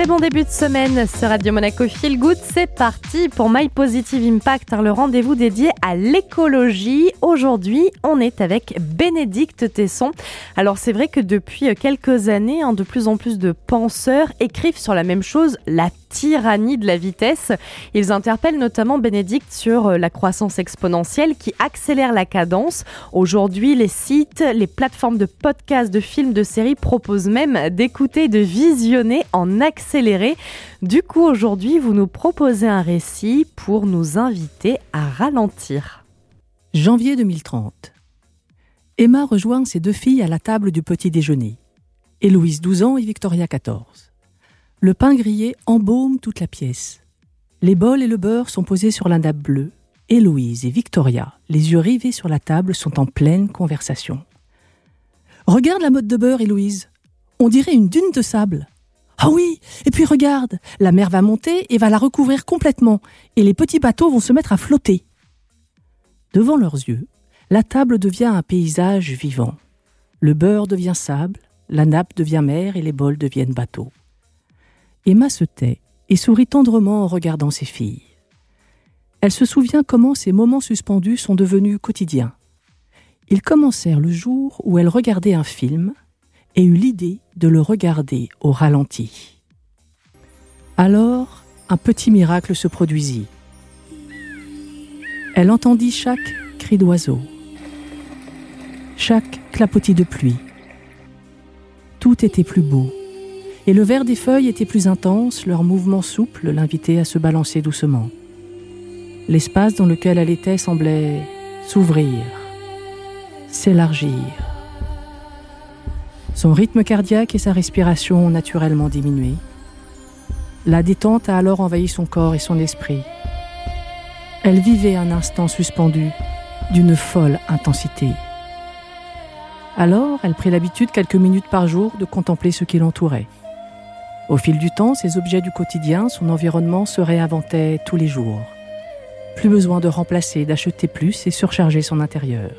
Très bon début de semaine sur Radio Monaco Feel Good. C'est parti pour My Positive Impact, le rendez-vous dédié à l'écologie. Aujourd'hui, on est avec Bénédicte Tesson. Alors, c'est vrai que depuis quelques années, hein, de plus en plus de penseurs écrivent sur la même chose, la tyrannie de la vitesse. Ils interpellent notamment Bénédicte sur euh, la croissance exponentielle qui accélère la cadence. Aujourd'hui, les sites, les plateformes de podcasts, de films, de séries proposent même d'écouter, de visionner en Du coup, aujourd'hui, vous nous proposez un récit pour nous inviter à ralentir. Janvier 2030. Emma rejoint ses deux filles à la table du petit déjeuner. Héloïse, 12 ans, et Victoria, 14. Le pain grillé embaume toute la pièce. Les bols et le beurre sont posés sur la nappe bleue. Héloïse et Victoria, les yeux rivés sur la table, sont en pleine conversation. Regarde la mode de beurre, Héloïse. On dirait une dune de sable. Ah oui, et puis regarde, la mer va monter et va la recouvrir complètement, et les petits bateaux vont se mettre à flotter. Devant leurs yeux, la table devient un paysage vivant. Le beurre devient sable, la nappe devient mer et les bols deviennent bateaux. Emma se tait et sourit tendrement en regardant ses filles. Elle se souvient comment ces moments suspendus sont devenus quotidiens. Ils commencèrent le jour où elle regardait un film et eut l'idée de le regarder au ralenti. Alors, un petit miracle se produisit. Elle entendit chaque cri d'oiseau, chaque clapotis de pluie. Tout était plus beau, et le vert des feuilles était plus intense, leur mouvement souple l'invitait à se balancer doucement. L'espace dans lequel elle était semblait s'ouvrir, s'élargir. Son rythme cardiaque et sa respiration ont naturellement diminué. La détente a alors envahi son corps et son esprit. Elle vivait un instant suspendu d'une folle intensité. Alors, elle prit l'habitude quelques minutes par jour de contempler ce qui l'entourait. Au fil du temps, ces objets du quotidien, son environnement se réinventait tous les jours. Plus besoin de remplacer, d'acheter plus et surcharger son intérieur.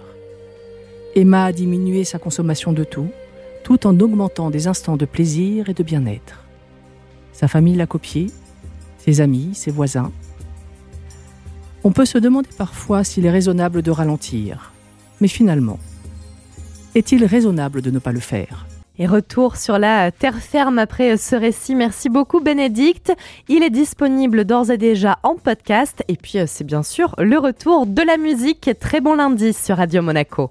Emma a diminué sa consommation de tout, tout en augmentant des instants de plaisir et de bien-être. Sa famille l'a copié, ses amis, ses voisins. On peut se demander parfois s'il est raisonnable de ralentir, mais finalement, est-il raisonnable de ne pas le faire? Et retour sur la terre ferme après ce récit. Merci beaucoup Bénédicte. Il est disponible d'ores et déjà en podcast. Et puis euh, c'est bien sûr le retour de la musique. Très bon lundi sur Radio Monaco.